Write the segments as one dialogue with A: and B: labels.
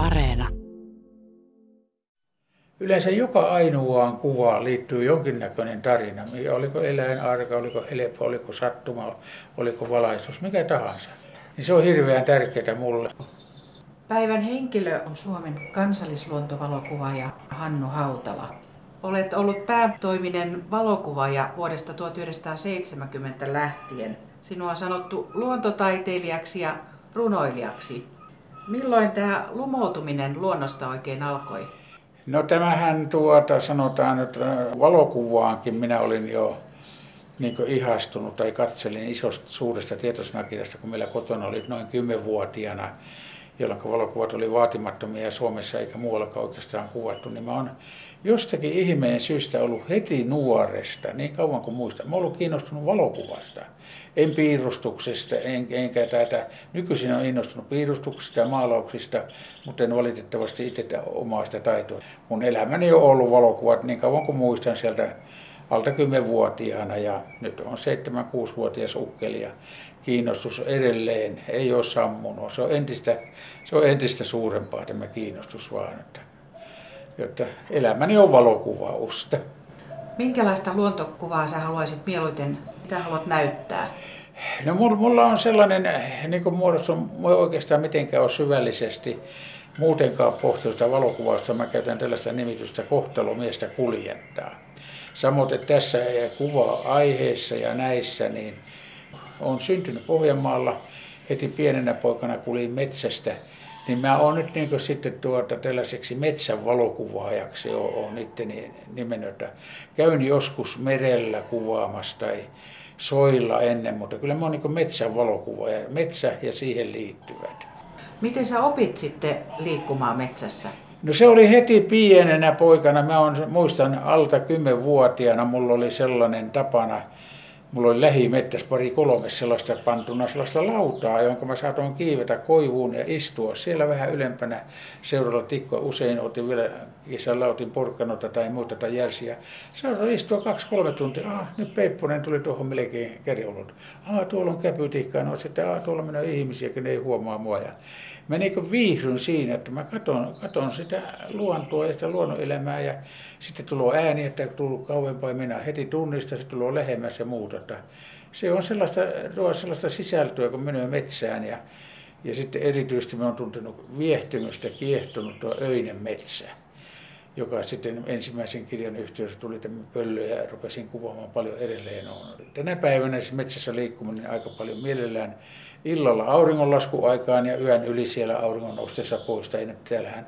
A: Areena.
B: Yleensä joka ainoaan kuvaan liittyy jonkinnäköinen tarina. Oliko eläinarka, oliko helppo, oliko sattuma, oliko valaistus, mikä tahansa. Niin se on hirveän tärkeää mulle.
C: Päivän henkilö on Suomen kansallisluontovalokuvaaja Hannu Hautala. Olet ollut päätoiminen valokuvaaja vuodesta 1970 lähtien. Sinua on sanottu luontotaiteilijaksi ja runoilijaksi. Milloin tämä lumoutuminen luonnosta oikein alkoi?
B: No tämähän tuota, sanotaan, että valokuvaankin minä olin jo niin ihastunut tai katselin isosta suuresta tietosanakirjasta, kun meillä kotona oli noin kymmenvuotiaana jolloin valokuvat oli vaatimattomia Suomessa eikä muuallakaan oikeastaan kuvattu, niin mä oon jostakin ihmeen syystä ollut heti nuoresta, niin kauan kuin muistan. Mä ollut kiinnostunut valokuvasta, en piirustuksesta, en, enkä tätä. Nykyisin on innostunut piirustuksista ja maalauksista, mutta en valitettavasti itse omaa sitä taitoa. Mun elämäni on ollut valokuvat niin kauan kuin muistan sieltä alta 10-vuotiaana ja nyt on 7-6-vuotias ukkeli ja kiinnostus edelleen ei ole sammunut. Se on entistä, se on entistä suurempaa tämä kiinnostus vaan, että, että elämäni on valokuvausta.
C: Minkälaista luontokuvaa sä haluaisit mieluiten, mitä haluat näyttää?
B: No mulla on sellainen, niin kuin muodossa oikeastaan mitenkään ole syvällisesti muutenkaan pohtinut valokuvausta. Mä käytän tällaista nimitystä kohtalomiestä kuljettaa. Samoin tässä kuva-aiheessa ja näissä, niin olen syntynyt Pohjanmaalla heti pienenä poikana kulin metsästä, niin mä oon nyt niin sitten tuota tällaiseksi metsän valokuvaajaksi olen itteni nimennyt, että käyn joskus merellä kuvaamassa tai soilla ennen, mutta kyllä mä oon niin metsän valokuvaaja, metsä ja siihen liittyvät.
C: Miten sä opit sitten liikkumaan metsässä?
B: No se oli heti pienenä poikana. Mä on, muistan alta kymmenvuotiaana mulla oli sellainen tapana, mulla oli lähimettässä pari kolme sellaista pantuna sellaista lautaa, jonka mä saatoin kiivetä koivuun ja istua siellä vähän ylempänä seuralla tikkoa. Usein otin vielä kesällä otin porkkanota tai muuta tai järsiä. Saatoin istua kaksi-kolme tuntia. Ah, nyt Peipponen tuli tuohon melkein käriolot. Ah, tuolla on käpytikka. No sitten, ah, tuolla menee ihmisiä, ne ei huomaa mua. Ja mä niin viihdyn siinä, että mä katon, katon sitä luontoa ja sitä luonnonelämää ja sitten tulee ääni, että tulee kauempaa minä heti tunnista, se tulee lähemmäs ja muuta. Että se on sellaista, sellaista sisältöä, kun menee metsään ja, ja sitten erityisesti mä oon tuntenut viehtymystä, kiehtonut tuo öinen metsä joka sitten ensimmäisen kirjan yhteydessä tuli tämä pöllö ja rupesin kuvaamaan paljon edelleen. On. Tänä päivänä siis metsässä liikkuminen aika paljon mielellään illalla auringonlaskuaikaan ja yön yli siellä auringon noustessa pois. Tai täällähän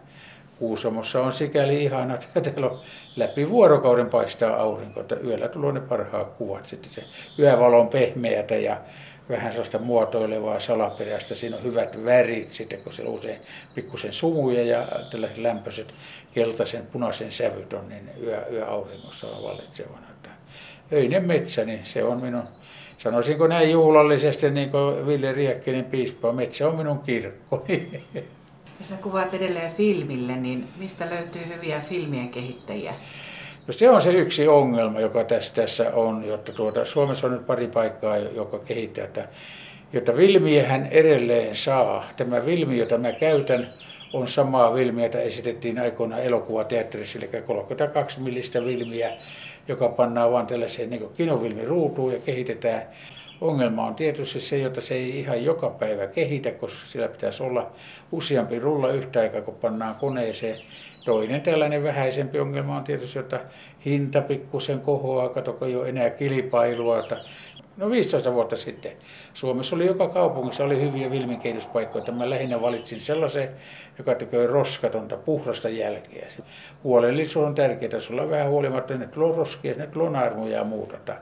B: Kuusamossa on sikäli ihana, että täällä on läpi vuorokauden paistaa aurinko, että yöllä tulee ne parhaat kuvat. Sitten se yövalo on pehmeätä ja vähän sellaista muotoilevaa salaperäistä. Siinä on hyvät värit sitten, kun siellä usein pikkusen sumuja ja tällaiset lämpöiset keltaisen punaisen sävyt on, niin yö, yöauringossa on vallitsevana. Että öinen metsä, niin se on minun, sanoisinko näin juhlallisesti, niin kuin Ville Riekkinen piispa, metsä on minun kirkko.
C: Ja sä kuvaat edelleen filmille, niin mistä löytyy hyviä filmien kehittäjiä?
B: No se on se yksi ongelma, joka tässä, tässä on, jotta tuota, Suomessa on nyt pari paikkaa, joka kehittää, että, jotta Vilmiähän edelleen saa. Tämä Vilmi, jota mä käytän, on samaa Vilmiä, jota esitettiin aikoinaan elokuvateatterissa, eli 32 millistä Vilmiä, joka pannaan vain tällaiseen niin kinovilmin ruutuun ja kehitetään. Ongelma on tietysti se, että se ei ihan joka päivä kehitä, koska sillä pitäisi olla useampi rulla yhtä aikaa, kun pannaan koneeseen. Toinen tällainen vähäisempi ongelma on tietysti, että hinta pikkusen kohoaa, katsoko ei ole enää kilpailua. Että no 15 vuotta sitten Suomessa oli joka kaupungissa oli hyviä vilminkehityspaikkoja. Mä lähinnä valitsin sellaisen, joka tekee roskatonta, puhdasta jälkeä. Huolellisuus on tärkeää, sulla on vähän huolimatta, että tulee roskia, ne naarmuja ja muuta.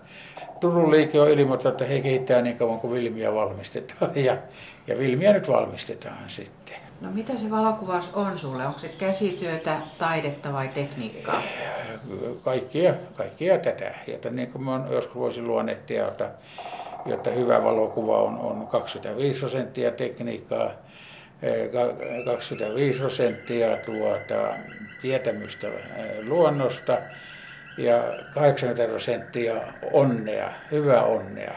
B: Turun liike on ilmoittanut, että he kehittää niin kauan kuin vilmiä valmistetaan ja, ja vilmiä nyt valmistetaan sitten.
C: No mitä se valokuvaus on sulle? Onko se käsityötä, taidetta vai tekniikkaa?
B: Kaikkia, kaikkia tätä. Jota niin kuin mä joskus voisin luonnehtia, että, jotta hyvä valokuva on, on 25 prosenttia tekniikkaa, 25 prosenttia tuota, tietämystä luonnosta ja 80 prosenttia onnea, hyvää onnea.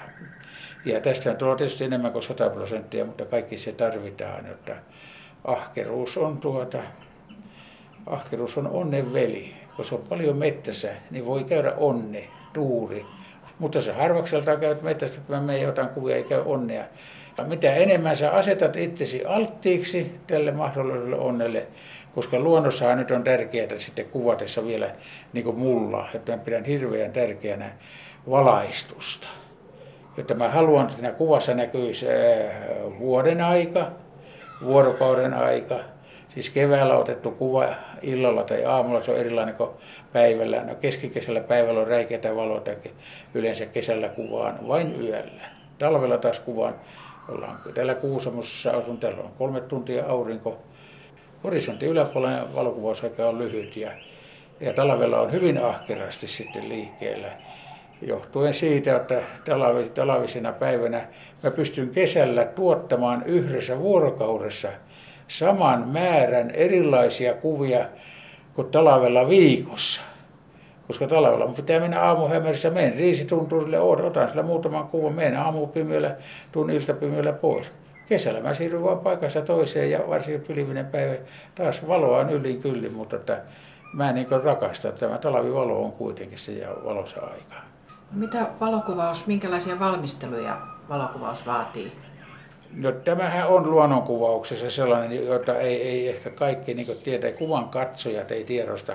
B: Ja tästä on tietysti enemmän kuin 100 prosenttia, mutta kaikki se tarvitaan, jotta ahkeruus on tuota, ahkeruus on onnen veli. Kun se on paljon mettässä, niin voi käydä onne, tuuri. Mutta se harvakselta käyt mettässä, että mä menen jotain kuvia, ei käy onnea. Mitä enemmän sä asetat itsesi alttiiksi tälle mahdolliselle onnelle, koska luonnossahan nyt on tärkeää sitten kuvatessa vielä niin kuin mulla, että mä pidän hirveän tärkeänä valaistusta. Jotta mä haluan, että siinä kuvassa näkyisi vuoden aika, vuorokauden aika, Siis keväällä otettu kuva illalla tai aamulla, se on erilainen kuin päivällä. No keskikesällä päivällä on räikeitä valoa, yleensä kesällä kuvaan vain yöllä. Talvella taas kuvaan, ollaan täällä Kuusamossa asun, täällä on kolme tuntia aurinko. Horisontti yläpuolella valokuvausaika on lyhyt ja, ja talvella on hyvin ahkerasti sitten liikkeellä johtuen siitä, että talvisena päivänä mä pystyn kesällä tuottamaan yhdessä vuorokaudessa saman määrän erilaisia kuvia kuin talvella viikossa. Koska talvella mun pitää mennä aamuhämärissä, menen riisitunturille, otan sillä muutaman kuvan, menen aamupimyöllä, tuun iltapimyöllä pois. Kesällä mä siirryn vain paikassa toiseen ja varsinkin pilvinen päivä taas valoa on yllin kyllin, mutta että mä niin rakastan, tämä talvivalo on kuitenkin se ja valossa aika.
C: Mitä valokuvaus, minkälaisia valmisteluja valokuvaus vaatii?
B: No tämähän on luonnonkuvauksessa sellainen, jota ei, ei ehkä kaikki niin tietää, kuvan katsojat ei tiedosta.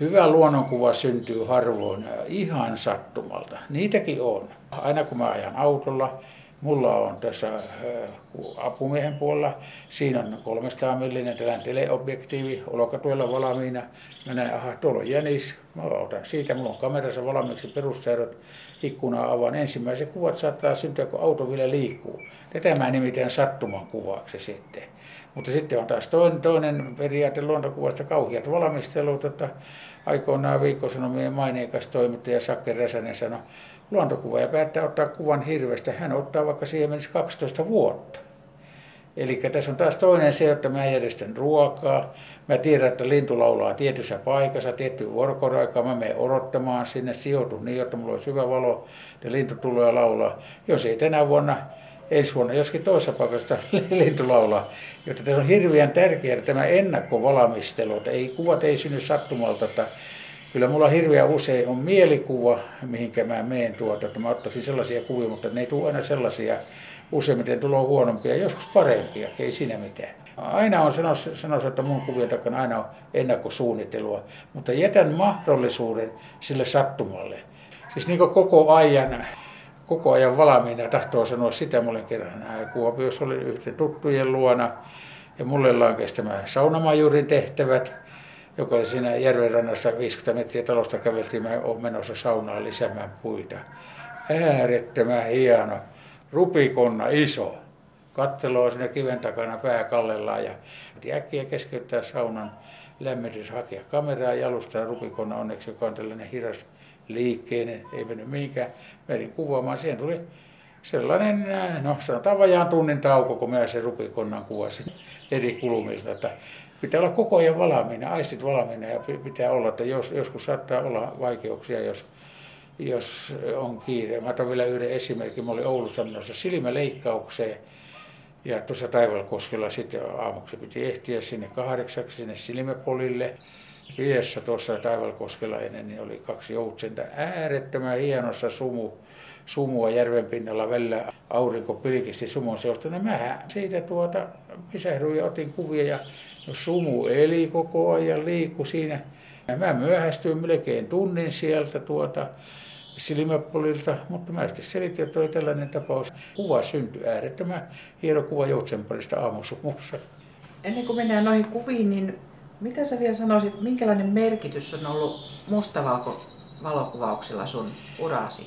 B: Hyvä luonnonkuva syntyy harvoin ihan sattumalta. Niitäkin on. Aina kun mä ajan autolla, Mulla on tässä äh, apumiehen puolella, siinä on 300 millinen tällainen teleobjektiivi olokatuella valmiina. Mä näen, aha, tuolla on jänis, mä otan siitä, mulla on kamerassa valmiiksi perussäädöt, ikkuna avaan. Ensimmäiset kuvat saattaa syntyä, kun auto vielä liikkuu. Tätä mä nimitän sattuman kuvaksi sitten. Mutta sitten on taas toinen, toinen periaate luontokuvasta, kauhiat valmistelut, että aikoinaan viikkosanomien maineikas toimittaja Sakke Räsänen sanoi, luontokuva ja päättää ottaa kuvan hirvestä, hän ottaa vaikka siihen menisi 12 vuotta. Eli tässä on taas toinen se, että mä järjestän ruokaa. Mä tiedän, että lintu laulaa tietyssä paikassa, tiettyyn vuorokoraikaan. Mä menen odottamaan sinne, sijoitun niin, että mulla on syvä valo ja lintu tulee laulaa. Jos ei tänä vuonna, ensi vuonna joskin toisessa paikassa lintu laulaa. Jotta tässä on hirveän tärkeää tämä ennakkovalmistelu, että ei, kuvat ei synny sattumalta, että kyllä mulla hirveän usein on mielikuva, mihinkä mä menen tuota, että mä ottaisin sellaisia kuvia, mutta ne ei tule aina sellaisia. Useimmiten tulee huonompia, joskus parempia, ei siinä mitään. Aina on sanossa, että mun kuvien takana aina on ennakkosuunnittelua, mutta jätän mahdollisuuden sille sattumalle. Siis niin koko ajan, koko ajan valmiina tahtoo sanoa sitä, mulle kerran Kuopiossa oli yhteen tuttujen luona ja mulle lankesi tämä saunamajurin tehtävät joka oli siinä järvenrannassa 50 metriä talosta käveltiin, mä olen menossa saunaan lisäämään puita. Äärettömän hieno, rupikonna iso. Katteloo sinne kiven takana pää kallellaan ja äkkiä keskeyttää saunan lämmitys, hakea kameraa jalustaa rupikonna onneksi, joka on tällainen hiras liikkeinen, ei mennyt mihinkään. Merin kuvaamaan, siihen tuli sellainen, no sanotaan vajaan tunnin tauko, kun mä sen rupikonnan kuvasin eri kulmilta, että pitää olla koko ajan valmiina, aistit valmiina ja pitää olla, että jos, joskus saattaa olla vaikeuksia, jos, jos on kiire. Mä otan vielä yhden esimerkin. Mä olin Oulussa menossa silmäleikkaukseen ja tuossa Taivalkoskella sitten aamuksi piti ehtiä sinne kahdeksaksi sinne silmäpolille. Viessä tuossa Taivalkoskella ennen niin oli kaksi joutsenta äärettömän hienossa sumu, sumua järven pinnalla välillä aurinko pilkisti sumun seosta. No mä siitä tuota pysähdyin ja otin kuvia ja No sumu eli koko ajan, liikku siinä. Ja mä myöhästyin melkein tunnin sieltä tuota Silmäpolilta, mutta mä sitten selitin, että oli tällainen tapaus. Kuva syntyi äärettömän hieno kuva Joutsenparista aamusumussa.
C: Ennen kuin mennään noihin kuviin, niin mitä sä vielä sanoisit, minkälainen merkitys on ollut mustavalko valokuvauksella sun uraasi?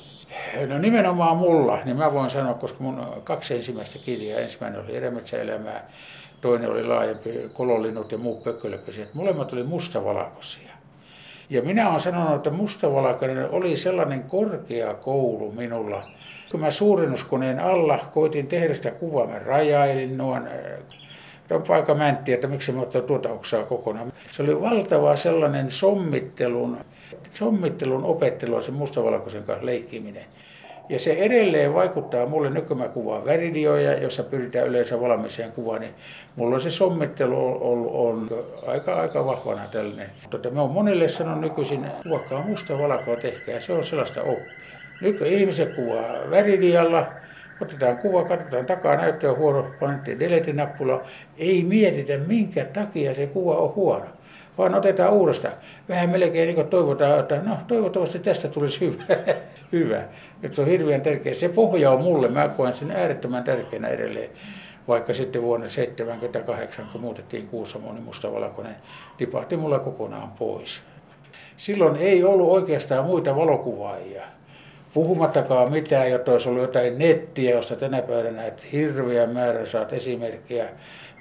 B: No nimenomaan mulla, niin mä voin sanoa, koska mun kaksi ensimmäistä kirjaa, ensimmäinen oli Erämetsäelämää toinen oli laajempi, kololinnut ja muut pökkölöpösijät. Molemmat oli mustavalkoisia. Ja minä olen sanonut, että mustavalkoinen oli sellainen korkea koulu minulla. Kun mä suurennuskoneen alla koitin tehdä sitä kuvaa, mä rajailin noin on paikka mäntti, että miksi mä ottaa tuota oksaa kokonaan. Se oli valtava sellainen sommittelun, sommittelun opettelu, se mustavalkoisen kanssa leikkiminen. Ja se edelleen vaikuttaa mulle, nyt kun mä kuvaan väridioja, jossa pyritään yleensä valmiiseen kuvaan, niin mulla on se sommittelu ollut on aika, aika vahvana tällainen. Tota, mä oon monille sanonut nykyisin, kuvakaa musta valkoa, tehkää, se on sellaista oppia. Nyt kun ihmiset kuvaa väridialla, otetaan kuva, katsotaan takaa, näyttää huono, panettiin delete-nappula, ei mietitä minkä takia se kuva on huono vaan otetaan uudestaan. Vähän melkein niin toivotaan, että no toivottavasti tästä tulisi hyvä. hyvä. Että se on hirveän tärkeä. Se pohja on mulle, mä koen sen äärettömän tärkeänä edelleen. Vaikka sitten vuonna 1978, kun muutettiin Kuusamoon, niin mustavalkoinen tipahti mulla kokonaan pois. Silloin ei ollut oikeastaan muita valokuvaajia. Puhumattakaan mitään, jotta olisi ollut jotain nettiä, josta tänä päivänä näet hirveä määrä saat esimerkkejä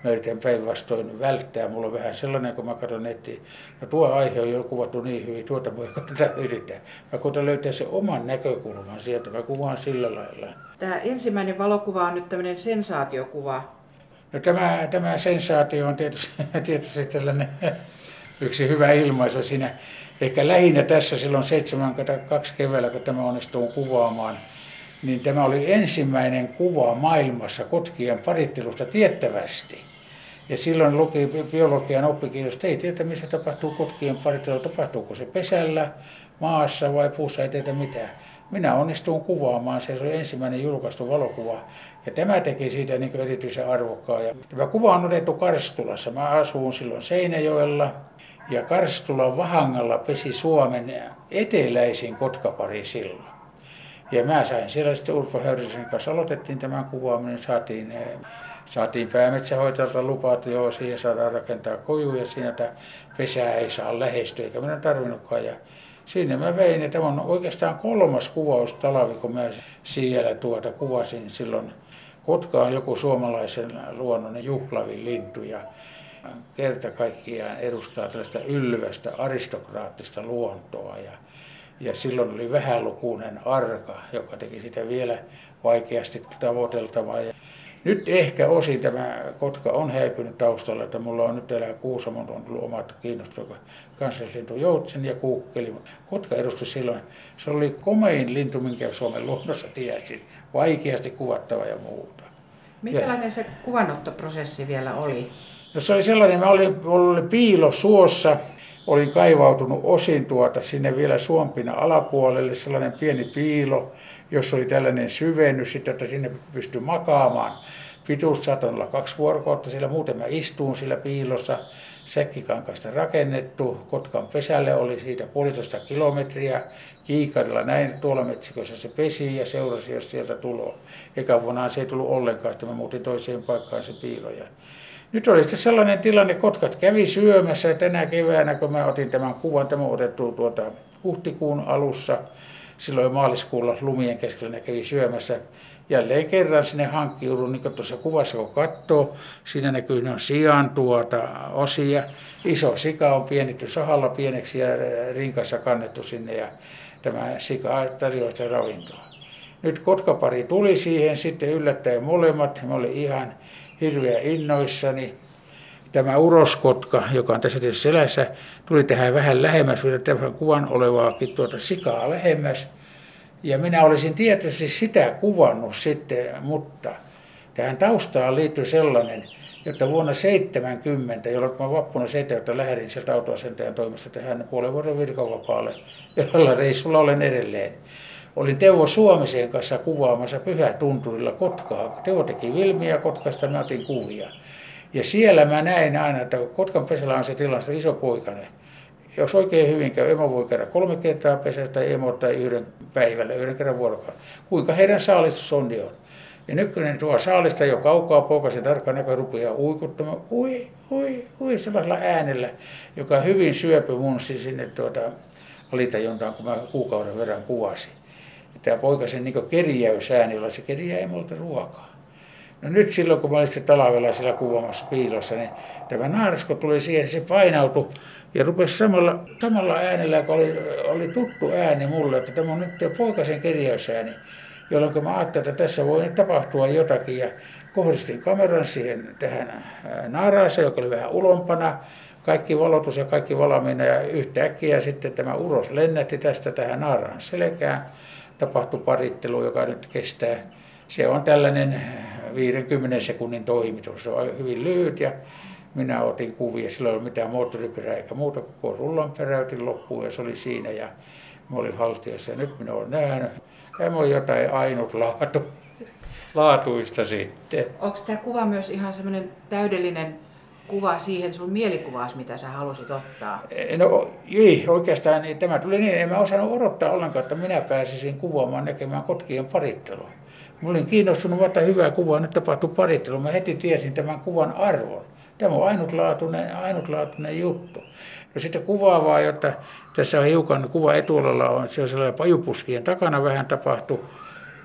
B: mä yritän päinvastoin välttää. Mulla on vähän sellainen, kun mä katson nettiin, no tuo aihe on jo kuvattu niin hyvin, tuota voi kannata yrittää. Mä koitan löytää se oman näkökulman sieltä, mä kuvaan sillä lailla.
C: Tämä ensimmäinen valokuva on nyt tämmöinen sensaatiokuva.
B: No tämä, tämä sensaatio on tietysti, tietysti tällainen yksi hyvä ilmaisu siinä. Ehkä lähinnä tässä silloin 72 keväällä, kun tämä onnistuu kuvaamaan, niin tämä oli ensimmäinen kuva maailmassa kotkien parittelusta tiettävästi. Ja silloin luki biologian oppikirjoista, ei tiedä missä tapahtuu kotkien parittelu, tapahtuuko se pesällä, maassa vai puussa, ei tiedä mitään. Minä onnistuin kuvaamaan, se oli ensimmäinen julkaistu valokuva. Ja tämä teki siitä niin erityisen arvokkaan. Ja tämä kuva on otettu Karstulassa. Mä asuin silloin Seinäjoella. Ja Karstulan Vahangalla pesi Suomen eteläisin kotkapari silloin. Ja mä sain siellä sitten Urpo Höyrisen kanssa, aloitettiin tämän kuvaaminen, saatiin, eh, saatiin päämetsähoitajalta lupa, että joo, siihen saadaan rakentaa koju ja siinä tämä pesää ei saa lähestyä, eikä minä tarvinnutkaan. Ja sinne mä vein, ja tämä on oikeastaan kolmas kuvaus talvi, kun mä siellä tuota kuvasin silloin. Kotka on joku suomalaisen luonnon juhlavin lintu ja kerta kaikkiaan edustaa tällaista ylvästä aristokraattista luontoa. Ja ja silloin oli vähälukuinen arka, joka teki sitä vielä vaikeasti tavoiteltavaa. Ja nyt ehkä osin tämä kotka on häipynyt taustalla, että mulla on nyt täällä Kuusamon on tullut omat kiinnostuvat kansallislintu joutsen ja kuukkeli. Mutta kotka edusti silloin, se oli komein lintu, minkä Suomen luonnossa tiesin. Vaikeasti kuvattava ja muuta.
C: Minkälainen ja, se kuvanottoprosessi vielä oli?
B: No se oli sellainen, mä olin, olin piilo suossa olin kaivautunut osin tuota sinne vielä Suompina alapuolelle, sellainen pieni piilo, jossa oli tällainen syvennys, että sinne pystyi makaamaan. Pituus saattoi olla kaksi vuorokautta, sillä muuten mä istuun sillä piilossa, säkkikankaista rakennettu, Kotkan pesälle oli siitä puolitoista kilometriä, kiikarilla näin tuolla metsikössä se pesi ja seurasi, jos sieltä tulo. Eka vuonna se ei tullut ollenkaan, että mä muutin toiseen paikkaan se piilo. Ja nyt oli sitten sellainen tilanne, kotkat kävi syömässä tänä keväänä, kun mä otin tämän kuvan, tämä on otettu tuota huhtikuun alussa, silloin maaliskuulla lumien keskellä ne kävi syömässä. Jälleen kerran sinne hankkiudun, niin kuin tuossa kuvassa kun katsoo, siinä näkyy ne on sian tuota osia. Iso sika on pienitty sahalla pieneksi ja rinkassa kannettu sinne ja tämä sika tarjoaa sitä ravintoa. Nyt kotkapari tuli siihen sitten yllättäen molemmat. Mä olin ihan hirveän innoissani. Tämä uroskotka, joka on tässä tietysti selässä, tuli tähän vähän lähemmäs, vielä tämän kuvan olevaakin tuota sikaa lähemmäs. Ja minä olisin tietysti sitä kuvannut sitten, mutta tähän taustaan liittyy sellainen, että vuonna 70, jolloin mä vappuna 70 lähdin sieltä autoasentajan toimesta tähän puolen vuoden virkavapaalle, jolla reissulla olen edelleen. Olin Teuvo Suomisen kanssa kuvaamassa Pyhätunturilla Kotkaa. Teuvo teki Vilmiä Kotkasta, mä otin kuvia. Ja siellä mä näin aina, että Kotkan pesällä on se tilanne, iso poikainen. Jos oikein hyvin käy, emo voi käydä kolme kertaa pesästä emo tai yhden päivällä, yhden kerran vuorokauden. Kuinka heidän saalistusondi on. Ja nykyinen tuo saalista jo kaukaa poikasen tarkka näkö rupeaa uikuttamaan, ui, ui, ui, sellaisella äänellä, joka hyvin syöpy mun sinne tuota alitajuntaan, kun mä kuukauden verran kuvasin tämä poikasen niin kerjäysääni, jolla se kerjää emolta ruokaa. No nyt silloin, kun mä olin talvella siellä kuvaamassa piilossa, niin tämä naarasko tuli siihen, se painautui ja rupesi samalla, samalla äänellä, kun oli, oli tuttu ääni mulle, että tämä on nyt poikasen kerjäysääni, jolloin mä ajattelin, että tässä voi nyt tapahtua jotakin. Ja kohdistin kameran siihen tähän naaraaseen, joka oli vähän ulompana, kaikki valotus ja kaikki valmiina ja yhtäkkiä sitten tämä uros lennätti tästä tähän naaraan selkään tapahtui parittelu, joka nyt kestää. Se on tällainen 50 sekunnin toimitus. Se on hyvin lyhyt ja minä otin kuvia. Sillä ei ollut mitään moottoriperää eikä muuta. Koko rullan peräytin loppuun ja se oli siinä. Ja mä olin haltiossa ja nyt minä olen nähnyt. Tämä on jotain ainutlaatu, laatuista sitten.
C: Onko tämä kuva myös ihan semmoinen täydellinen kuva siihen sun mielikuvaas, mitä sä halusit ottaa?
B: No ei, oikeastaan niin, tämä tuli niin, en mä osannut odottaa ollenkaan, että minä pääsisin kuvaamaan näkemään kotkien parittelua. Mä olin kiinnostunut, että hyvää kuvaa, nyt tapahtuu parittelu. Mä heti tiesin tämän kuvan arvon. Tämä on ainutlaatuinen, ainutlaatuinen juttu. Ja sitten kuvaavaa, jotta tässä on hiukan kuva etuolella on, se on sellainen pajupuskien takana vähän tapahtuu.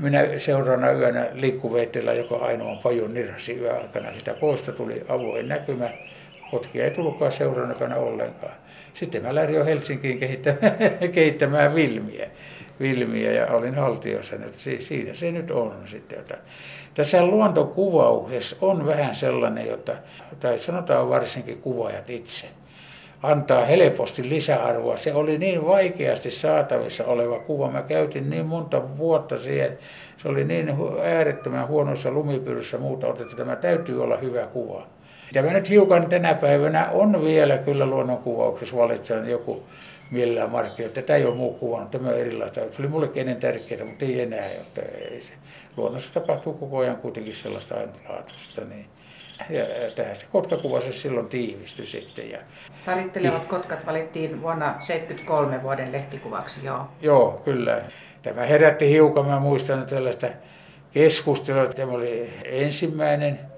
B: Minä seuraavana yönä liikkuveitteellä, joka ainoa pajun nirrasi yöaikana sitä poista, tuli avoin näkymä. Kotkia ei tullutkaan seuraavana ollenkaan. Sitten mä lähdin jo Helsinkiin kehittämään, kehittämään vilmiä, vilmiä ja olin haltiossa. Siinä se nyt on sitten. Että tässä luontokuvauksessa on vähän sellainen, jota, tai sanotaan varsinkin kuvaajat itse, antaa helposti lisäarvoa. Se oli niin vaikeasti saatavissa oleva kuva. Mä käytin niin monta vuotta siihen. Se oli niin äärettömän huonoissa lumipyryssä muuta otettu. Tämä täytyy olla hyvä kuva. Tämä nyt hiukan tänä päivänä on vielä kyllä luonnonkuvauksessa valitsen joku millään markkinoilla. Tätä ei ole muu kuvannut, tämä on erilaista. Se oli mullekin ennen tärkeää, mutta ei enää. Jotta ei se. Luonnossa tapahtuu koko ajan kuitenkin sellaista ainutlaatuista. Niin. Ja tähän se kotkakuva se silloin tiivistyi sitten. Ja...
C: Parittelevat kotkat valittiin vuonna 1973 vuoden lehtikuvaksi, joo.
B: Joo, kyllä. Tämä herätti hiukan, mä muistan tällaista keskustelua. Tämä oli ensimmäinen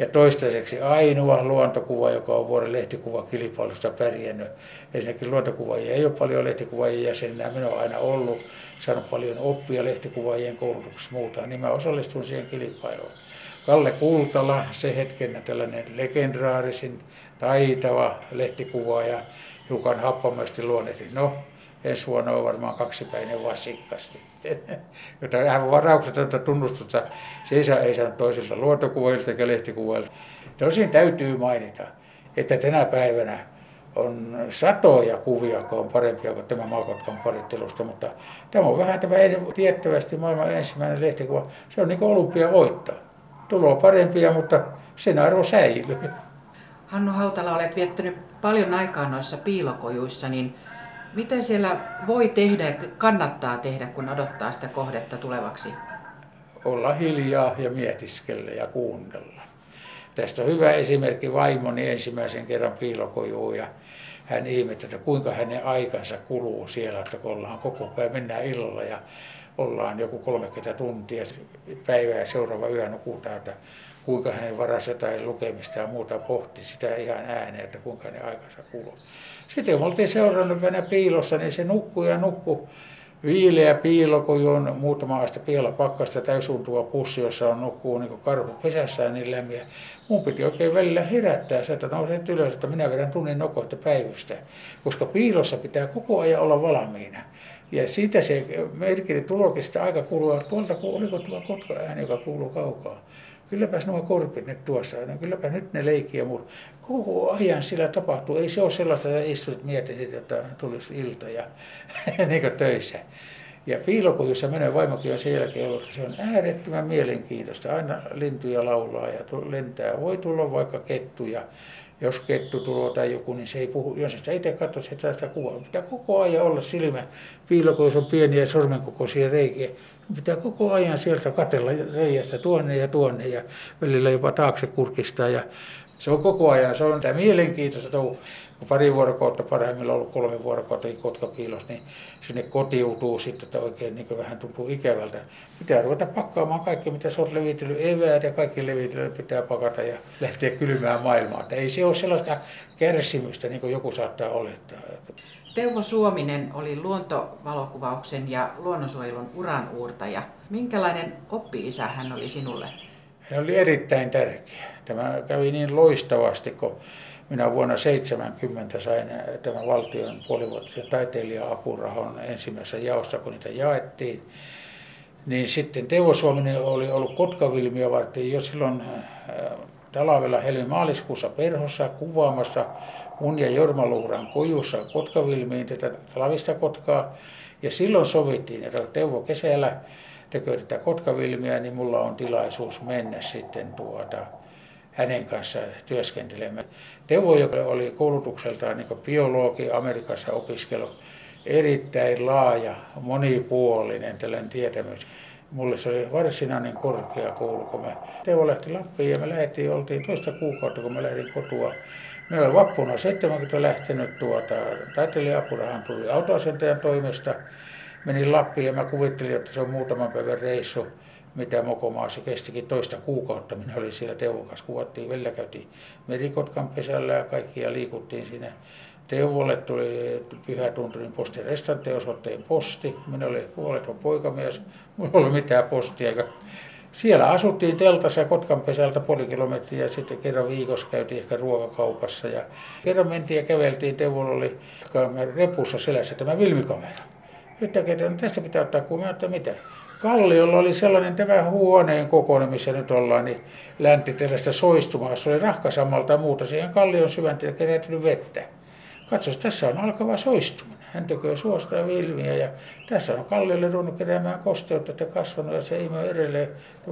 B: ja toistaiseksi ainoa luontokuva, joka on vuoden lehtikuva kilpailusta pärjännyt. Ensinnäkin luontokuvaajia ei ole paljon lehtikuvaajien jäsenenä, minä olen aina ollut, saanut paljon oppia lehtikuvaajien koulutuksessa muuta, niin mä osallistun siihen kilpailuun. Kalle Kultala, se hetken tällainen legendaarisin, taitava lehtikuvaaja, hiukan happamasti luonnehti. No, ensi vuonna on varmaan kaksipäinen vasikka sitten, jota vähän varauksetonta tunnustusta se saa, ei saanut toisilta luontokuvailta eikä lehtikuvailta. Tosin täytyy mainita, että tänä päivänä on satoja kuvia, jotka on parempia kuin tämä Maakotkan parittelusta, mutta tämä on vähän tämä tiettävästi maailman ensimmäinen lehtikuva. Se on niin kuin olympia voittaa. Tuloa parempia, mutta sen arvo säilyy.
C: Hannu Hautala, olet viettänyt paljon aikaa noissa piilokojuissa, niin mitä siellä voi tehdä ja kannattaa tehdä, kun odottaa sitä kohdetta tulevaksi?
B: Olla hiljaa ja mietiskellä ja kuunnella. Tästä on hyvä esimerkki vaimoni ensimmäisen kerran piilokojuun ja hän ihmetteli, että kuinka hänen aikansa kuluu siellä, että kun ollaan koko päivä, mennään illalla ja ollaan joku 30 tuntia päivää seuraava yö nukutaan, että kuinka hänen varas jotain lukemista ja muuta pohti sitä ihan ääneen, että kuinka hänen aikansa kuluu. Sitten kun oltiin seurannut mennä piilossa, niin se nukkui ja nukkui viileä piilo, kun on muutama aste piela pakkasta täysuntuva pussi, jossa on nukkuu niin karhu pesässään niin lämmin. Mun piti oikein välillä herättää se, että nousen ylös, että minä vedän tunnin nokoista päivystä, koska piilossa pitää koko ajan olla valmiina. Ja siitä se merkili tulokista aika kuuluu, että tuolta oliko tuo kotka ääni, joka kuuluu kaukaa kylläpäs nuo korpit nyt tuossa, no kylläpä nyt ne leikki ja muu. Koko ajan sillä tapahtuu. Ei se ole sellaista, että istut mietisit, että tulisi ilta ja niin töissä. Ja piilokujussa menee vaimokin on sen jälkeen ollut, se on äärettömän mielenkiintoista. Aina lintuja laulaa ja lentää. Voi tulla vaikka kettuja jos kettu tulee tai joku, niin se ei puhu, jos sä itse katso sitä, sitä kuvaa. Pitää koko ajan olla silmä, piilokoissa on pieniä sormenkokoisia reikiä. Pitää koko ajan sieltä katella reijästä tuonne ja tuonne ja välillä jopa taakse kurkistaa. Ja se on koko ajan, se on tämä mielenkiintoista touhu kun pari vuorokautta parhaimmillaan ollut kolme vuorokautta kotkapiilossa, niin sinne kotiutuu sitten, että oikein niin vähän tuntuu ikävältä. Pitää ruveta pakkaamaan kaikki, mitä sä oot levitellyt, eväät ja kaikki levitellyt pitää pakata ja lähteä kylmään maailmaan. Että ei se ole sellaista kärsimystä, niin kuin joku saattaa olettaa.
C: Teuvo Suominen oli luontovalokuvauksen ja luonnonsuojelun uranuurtaja. Minkälainen oppi-isä hän oli sinulle?
B: Hän oli erittäin tärkeä. Tämä kävi niin loistavasti, kun minä vuonna 70 sain tämän valtion puolivuotisen taiteilija-apurahan ensimmäisessä jaossa, kun niitä jaettiin. Niin sitten Teuvo Suominen oli ollut Kotkavilmiä varten jo silloin talvella helmi-maaliskuussa perhossa kuvaamassa mun ja Jorma Luuran kojussa kotkavilmiin tätä talvista kotkaa. Ja silloin sovittiin, että Teuvo kesällä tekee tätä kotkavilmiä, niin mulla on tilaisuus mennä sitten tuota, hänen kanssaan työskentelemään. Teuvo, joka oli koulutukseltaan niin biologi Amerikassa opiskelu, erittäin laaja, monipuolinen tällainen tietämys. Mulle se oli varsinainen korkeakoulu, kun me Teuvo lähti Lappiin ja me lähdettiin, oltiin toista kuukautta, kun mä lähdin kotua. Me olin vappuna 70 lähtenyt tuota, taiteilija-apurahan tuli autoasentajan toimesta. Menin Lappiin ja mä kuvittelin, että se on muutaman päivän reissu mitä Mokomaa se kestikin toista kuukautta. Minä olin siellä Teuvon kanssa, kuvattiin, välillä käytiin Merikotkan pesällä ja kaikkia liikuttiin sinne. Teuvolle tuli Pyhätunturin postin restantteosoitteen posti. Minä olin puoleton poikamies, ei ollut mitään postia. Siellä asuttiin teltassa Kotkan pesältä puoli kilometriä ja sitten kerran viikossa käytiin ehkä ruokakaupassa. Ja kerran mentiin ja käveltiin, Teuvolla oli repussa selässä tämä vilmikamera. Yhtäkkiä, no tästä pitää ottaa kuvaa, että mitä. Kalliolla oli sellainen tämä huoneen kokoinen, missä nyt ollaan, niin läntitelästä soistumaa. Se oli rahkasammalta ja muuta. Siihen kallion syväntiin kerätynyt vettä. Katsos, tässä on alkava soistuminen. Hän tekee suosta vilmiä ja tässä on kalliolle ruvennut keräämään kosteutta, että kasvanut ja se ole edelleen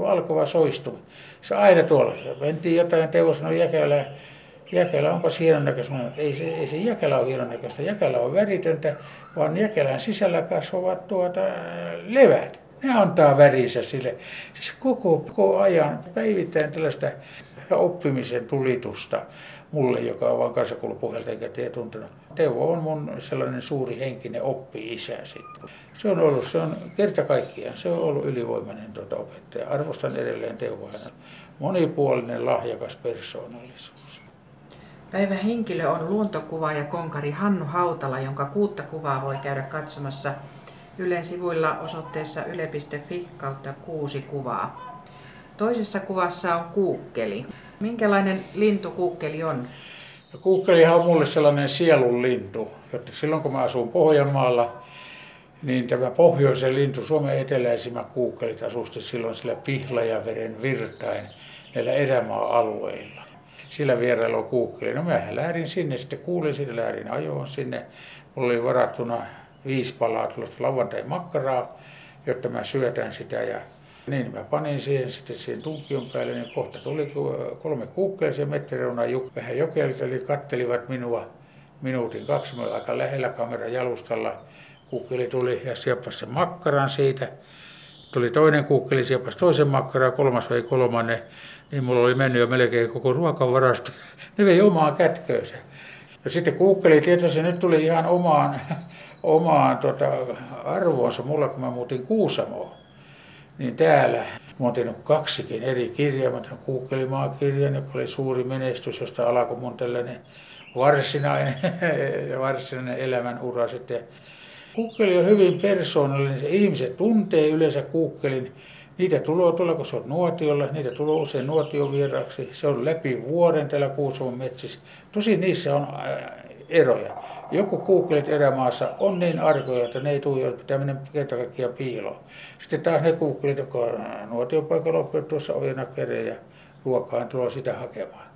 B: alkava soistuminen. Se aina tuolla, se mentiin jotain, Teuvo sanoi jäkälää, Jäkelä, onpa hienon näköistä? Ei se, ei se jäkelä ole hienon näköistä. Jäkelä on väritöntä, vaan jäkelän sisällä kasvavat tuota, levät ne antaa värinsä sille. Siis koko, koko ajan päivittäin tällaista oppimisen tulitusta mulle, joka on vain kansakoulupohjalta eikä tee tuntenut. Teuvo on mun sellainen suuri henkinen oppi-isä sitten. Se on ollut, se on kerta kaikkiaan, se on ollut ylivoimainen tuota opettaja. Arvostan edelleen Teuvo hänen monipuolinen, lahjakas persoonallisuus.
C: Päivä henkilö on luontokuvaaja konkari Hannu Hautala, jonka kuutta kuvaa voi käydä katsomassa Ylen sivuilla osoitteessa yle.fi kautta kuusi kuvaa. Toisessa kuvassa on kuukkeli. Minkälainen lintu kuukkeli on?
B: No, kuukkelihan on mulle sellainen sielun lintu, jotta silloin kun mä asun Pohjanmaalla, niin tämä pohjoisen lintu, Suomen eteläisimmät kuukkelit asusti silloin sillä Pihlajaveren virtain näillä erämaa-alueilla. Sillä vierellä on kuukkeli. No mähän lähdin sinne, sitten kuulin siitä, lähdin ajoon sinne. Mulla oli varattuna viisi palaa tuollaista lauantai-makkaraa, jotta mä syötän sitä. Ja niin mä panin siihen sitten siihen tunkion päälle, niin kohta tuli kolme kuukkelia mettireuna vähän jokelta, eli kattelivat minua minuutin kaksi, mä aika lähellä kameran jalustalla. Kuukkeli tuli ja sieppasi sen makkaran siitä. Tuli toinen kuukkeli, sieppasi toisen makkaran, kolmas vei kolmannen. Niin mulla oli mennyt jo melkein koko ruokavarasto. Ne vei omaan kätköönsä. Ja sitten kuukkeli tietysti nyt tuli ihan omaan omaan tota, arvoonsa mulla, kun mä muutin Kuusamoon. Niin täällä mä oon tehnyt kaksikin eri kirjaa. Mä oon Kuukkelimaa-kirjan, joka oli suuri menestys, josta alkoi mun tällainen varsinainen, varsinainen elämän ura sitten. Kuukkeli on hyvin persoonallinen. Ihmiset tuntee yleensä kuukkelin. Niitä tulee tuolla, kun se on nuotiolla, niitä tulee usein nuotiovieraksi. Se on läpi vuoden täällä Kuusamon metsissä. Tosin niissä on eroja. Joku kuukkelit erämaassa on niin arkoja, että ne ei tule, jos pitää mennä kerta kaikkiaan piiloon. Sitten taas ne kuukkelit, jotka on nuotiopaikalla oppinut tuossa ojena ja ruokaan, tulee sitä hakemaan.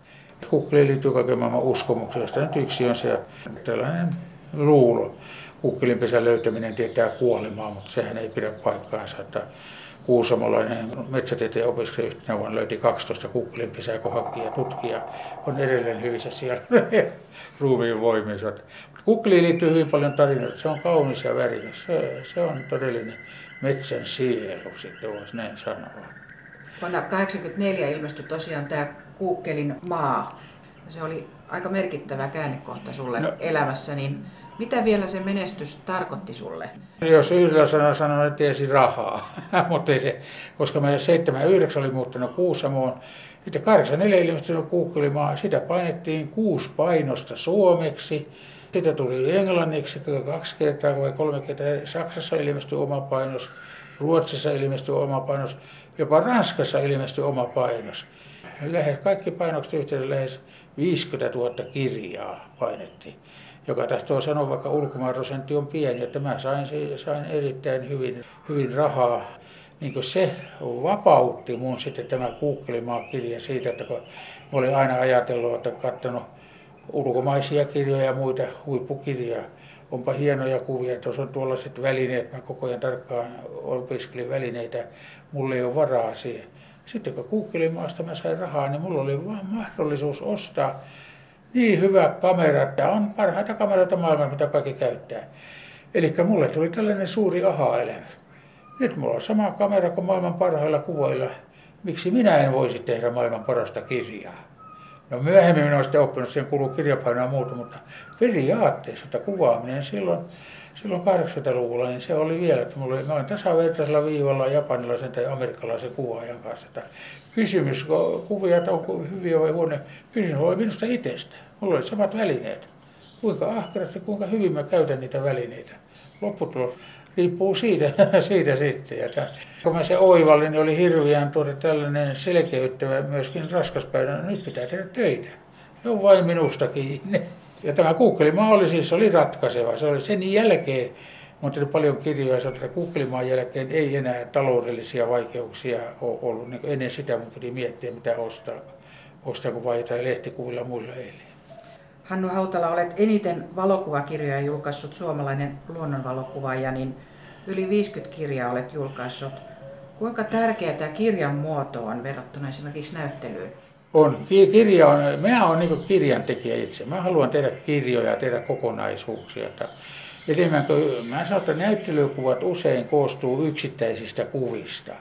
B: Kuukkeliin liittyy kaiken maailman uskomuksia, josta nyt yksi on se tällainen luulo. Kuukkelin pesän löytäminen tietää kuolemaa, mutta sehän ei pidä paikkaansa. Että Kuusamolainen metsätieteen opiskelija yhtenä vuonna löyti 12 pesää, kun haki ja tutkija on edelleen hyvissä siellä ruumiin voimissa. Kukkeliin liittyy hyvin paljon tarinoita. Se on kaunis ja värikäs. Se, se on todellinen metsän sielu, sitten voisi näin sanoa.
C: Vuonna 1984 ilmestyi tosiaan tämä Kuukkelin maa. Se oli aika merkittävä käännekohta sulle no, elämässä, niin mitä vielä se menestys tarkoitti sulle?
B: Jos yhdellä sanalla sanon, että tiesi rahaa, mutta ei se, koska mä 79 oli muuttanut Kuusamoon, sitten 84 ilmestynyt sitä painettiin kuusi painosta suomeksi, sitä tuli englanniksi kaksi kertaa vai kolme kertaa, Saksassa ilmestyi oma painos, Ruotsissa ilmestyi oma painos, jopa Ranskassa ilmestyi oma painos. Lähes kaikki painokset yhteensä lähes 50 000 kirjaa painettiin joka tahtoo sanoa, vaikka ulkomaan prosentti on pieni, että mä sain, sain erittäin hyvin, hyvin rahaa. Niin se vapautti mun sitten tämä Kuukkelimaa kirja siitä, että kun mä olin aina ajatellut, että katsonut ulkomaisia kirjoja ja muita huippukirjoja, onpa hienoja kuvia, tuossa on tuollaiset välineet, mä koko ajan tarkkaan opiskelin välineitä, mulla ei ole varaa siihen. Sitten kun Kuukkelimaasta mä sain rahaa, niin mulla oli vaan mahdollisuus ostaa niin hyvä kamera, että on parhaita kameroita maailmassa, mitä kaikki käyttää. Eli mulle tuli tällainen suuri aha-elämys. Nyt mulla on sama kamera kuin maailman parhailla kuvoilla. Miksi minä en voisi tehdä maailman parasta kirjaa? No myöhemmin minä olen sitten oppinut, siihen kuuluu kirjapainoa ja muuta, mutta periaatteessa että kuvaaminen silloin, silloin 80-luvulla, niin se oli vielä, että mulla oli noin tasavertaisella viivalla japanilaisen tai amerikkalaisen kuvaajan kanssa. Että kysymys, kuvia on hyviä vai huonoja, kysymys oli minusta itsestä. Mulla oli samat välineet. Kuinka ahkerasti, kuinka hyvin mä käytän niitä välineitä. Lopputulos riippuu siitä, siitä sitten. Ja tämän, kun mä se oivallin, niin oli hirveän tuota tällainen selkeyttävä myöskin raskaspäivänä. Nyt pitää tehdä töitä. Se on vain minusta kiinni. Ja tämä Kuukkelimaa oli ratkaiseva. Se oli sen jälkeen, mutta oli paljon kirjoja, että Kuukkelimaan jälkeen ei enää taloudellisia vaikeuksia ole ollut. Niin ennen sitä mun piti miettiä, mitä ostaa, ostaa kun vaihtaa lehtikuvilla muilla eilen.
C: Hannu Hautala, olet eniten valokuvakirjoja julkaissut suomalainen luonnonvalokuvaaja, niin yli 50 kirjaa olet julkaissut. Kuinka tärkeä tämä kirjan muoto on verrattuna esimerkiksi näyttelyyn?
B: On. Kirja on, minä olen niin kirjan tekijä itse. Mä haluan tehdä kirjoja, tehdä kokonaisuuksia. Enemmän kuin, mä sanon, että näyttelykuvat usein koostuu yksittäisistä kuvista.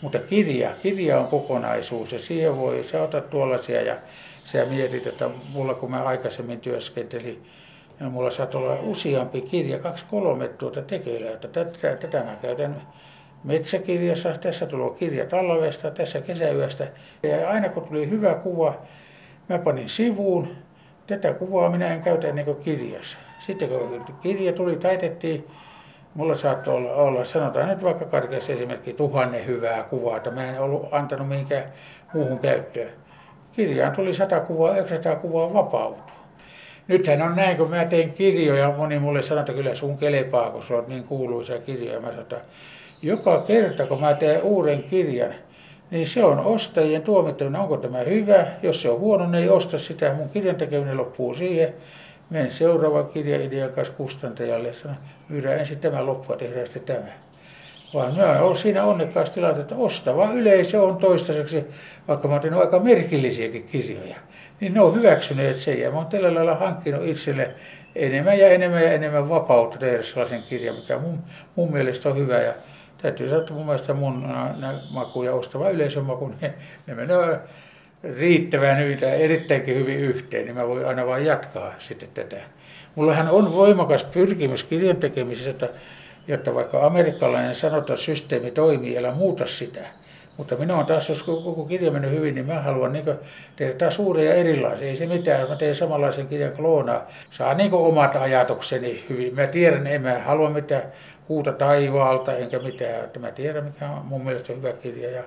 B: Mutta kirja, kirja on kokonaisuus ja siihen voi, sä otat tuollaisia ja sä mietit, että mulla kun mä aikaisemmin työskentelin, ja mulla saattoi olla useampi kirja, kaksi kolme tuota tekeillä, että tätä, tätä mä käytän metsäkirjassa, tässä tulee kirja talvesta, tässä kesäyöstä. Ja aina kun tuli hyvä kuva, mä panin sivuun, tätä kuvaa minä en käytä ennen kuin kirjassa. Sitten kun kirja tuli, taitettiin, mulla saattoi olla, olla sanotaan nyt vaikka karkeassa esimerkki, tuhannen hyvää kuvaa, että mä en ollut antanut mihinkään muuhun käyttöön kirjaan tuli 100 kuvaa, 900 kuvaa vapautuu. Nythän on näin, kun mä teen kirjoja, moni mulle sanoo, että kyllä sun kelepaa, kun se on niin kuuluisa kirja. Mä että joka kerta, kun mä teen uuden kirjan, niin se on ostajien tuomittaminen, onko tämä hyvä. Jos se on huono, niin ei osta sitä. Mun kirjan tekeminen loppuu siihen. Menen seuraava idean kanssa kustantajalle ja sanon, myydään ensin tämä loppua, tehdään sitten tämä vaan minä olen ollut siinä onnekkaassa tilanteessa, että ostava yleisö on toistaiseksi, vaikka mä otin aika merkillisiäkin kirjoja, niin ne on hyväksyneet sen ja mä oon tällä lailla hankkinut itselle enemmän ja enemmän ja enemmän vapautta tehdä sellaisen kirjan, mikä mun, mun mielestä on hyvä ja täytyy sanoa, että mun mielestä mun maku ja ostava yleisön maku, ne, ne menee riittävän hyvin tai erittäinkin hyvin yhteen, niin mä voin aina vain jatkaa sitten tätä. Mullahan on voimakas pyrkimys kirjan tekemisessä, että jotta vaikka amerikkalainen sanota systeemi toimii, älä muuta sitä. Mutta minä on taas, jos koko kirja mennyt hyvin, niin mä haluan niin tehdä taas suuria erilaisia. Ei se mitään, mä teen samanlaisen kirjan kloonaa. Saa niin omat ajatukseni hyvin. Mä tiedän, en mä halua mitään huuta taivaalta enkä mitään. Että mä tiedän, mikä on mun mielestä hyvä kirja ja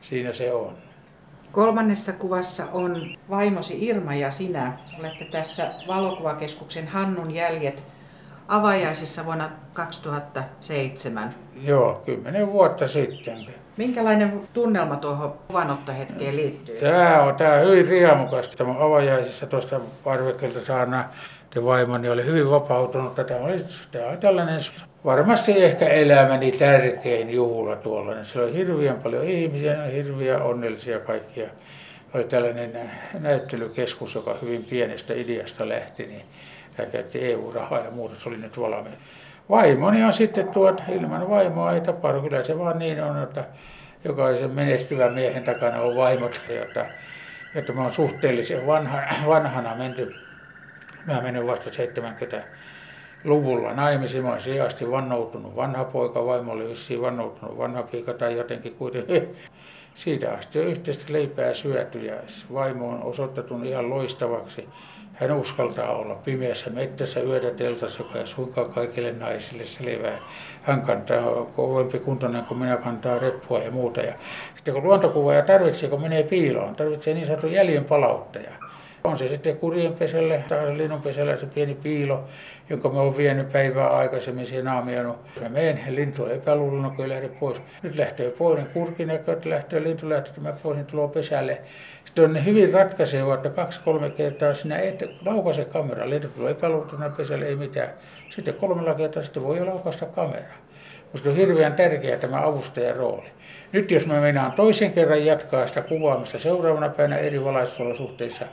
B: siinä se on.
C: Kolmannessa kuvassa on vaimosi Irma ja sinä. Olette tässä valokuvakeskuksen Hannun jäljet avajaisissa vuonna 2007.
B: Joo, kymmenen vuotta sitten.
C: Minkälainen tunnelma tuohon kuvanottohetkeen liittyy?
B: Tämä on, tämä on hyvin riemukasta. Tämä avajaisissa tuosta parvekkeelta saana te vaimoni oli hyvin vapautunut. Tämä oli, tämä oli tällainen varmasti ehkä elämäni tärkein juhla tuollainen. Siellä oli hirveän paljon ihmisiä, hirviä onnellisia kaikkia. Oli tällainen näyttelykeskus, joka hyvin pienestä ideasta lähti, niin hän käytti EU-rahaa ja muuta, se oli nyt valmiina. Vaimoni on sitten tuot, ilman vaimoa ei tapahdu, kyllä se vaan niin on, että jokaisen menestyvän miehen takana on vaimot, jotta, jotta mä oon suhteellisen vanha, vanhana menty. Mä menin vasta 70 luvulla naimisiin. Mä olisin asti vannoutunut vanha poika, vaimo oli vissiin vannoutunut vanha piika tai jotenkin kuitenkin. Siitä asti on yhteistä leipää syöty ja vaimo on osoittautunut ihan loistavaksi. Hän uskaltaa olla pimeässä mettässä yötä teltassa, joka ei suinkaan kaikille naisille selvää. Hän kantaa kovempi kuntoinen kuin minä kantaa reppua ja muuta. Ja sitten kun luontokuvaaja tarvitsee, kun menee piiloon, tarvitsee niin sanotun jäljen palauttaja. On se sitten kurjenpesällä tai linnunpesällä se pieni piilo, jonka mä oon vienyt päivää aikaisemmin siihen naamioinut. Mä menen, lintu on epäluulona, kun ei lähde pois. Nyt lähtee pois, ne kurkinäköt lähtee, lintu lähtee, mä pois, niin tulee pesälle. Sitten on hyvin ratkaiseva, että kaksi-kolme kertaa sinä et laukaise kamera. Lintu tulee epäluulona pesälle, ei mitään. Sitten kolmella kertaa sitten voi laukasta kameraa. Minusta on hirveän tärkeä tämä avustajan rooli. Nyt jos mä meinaan toisen kerran jatkaa sitä kuvaamista seuraavana päivänä eri valaisuolosuhteissa,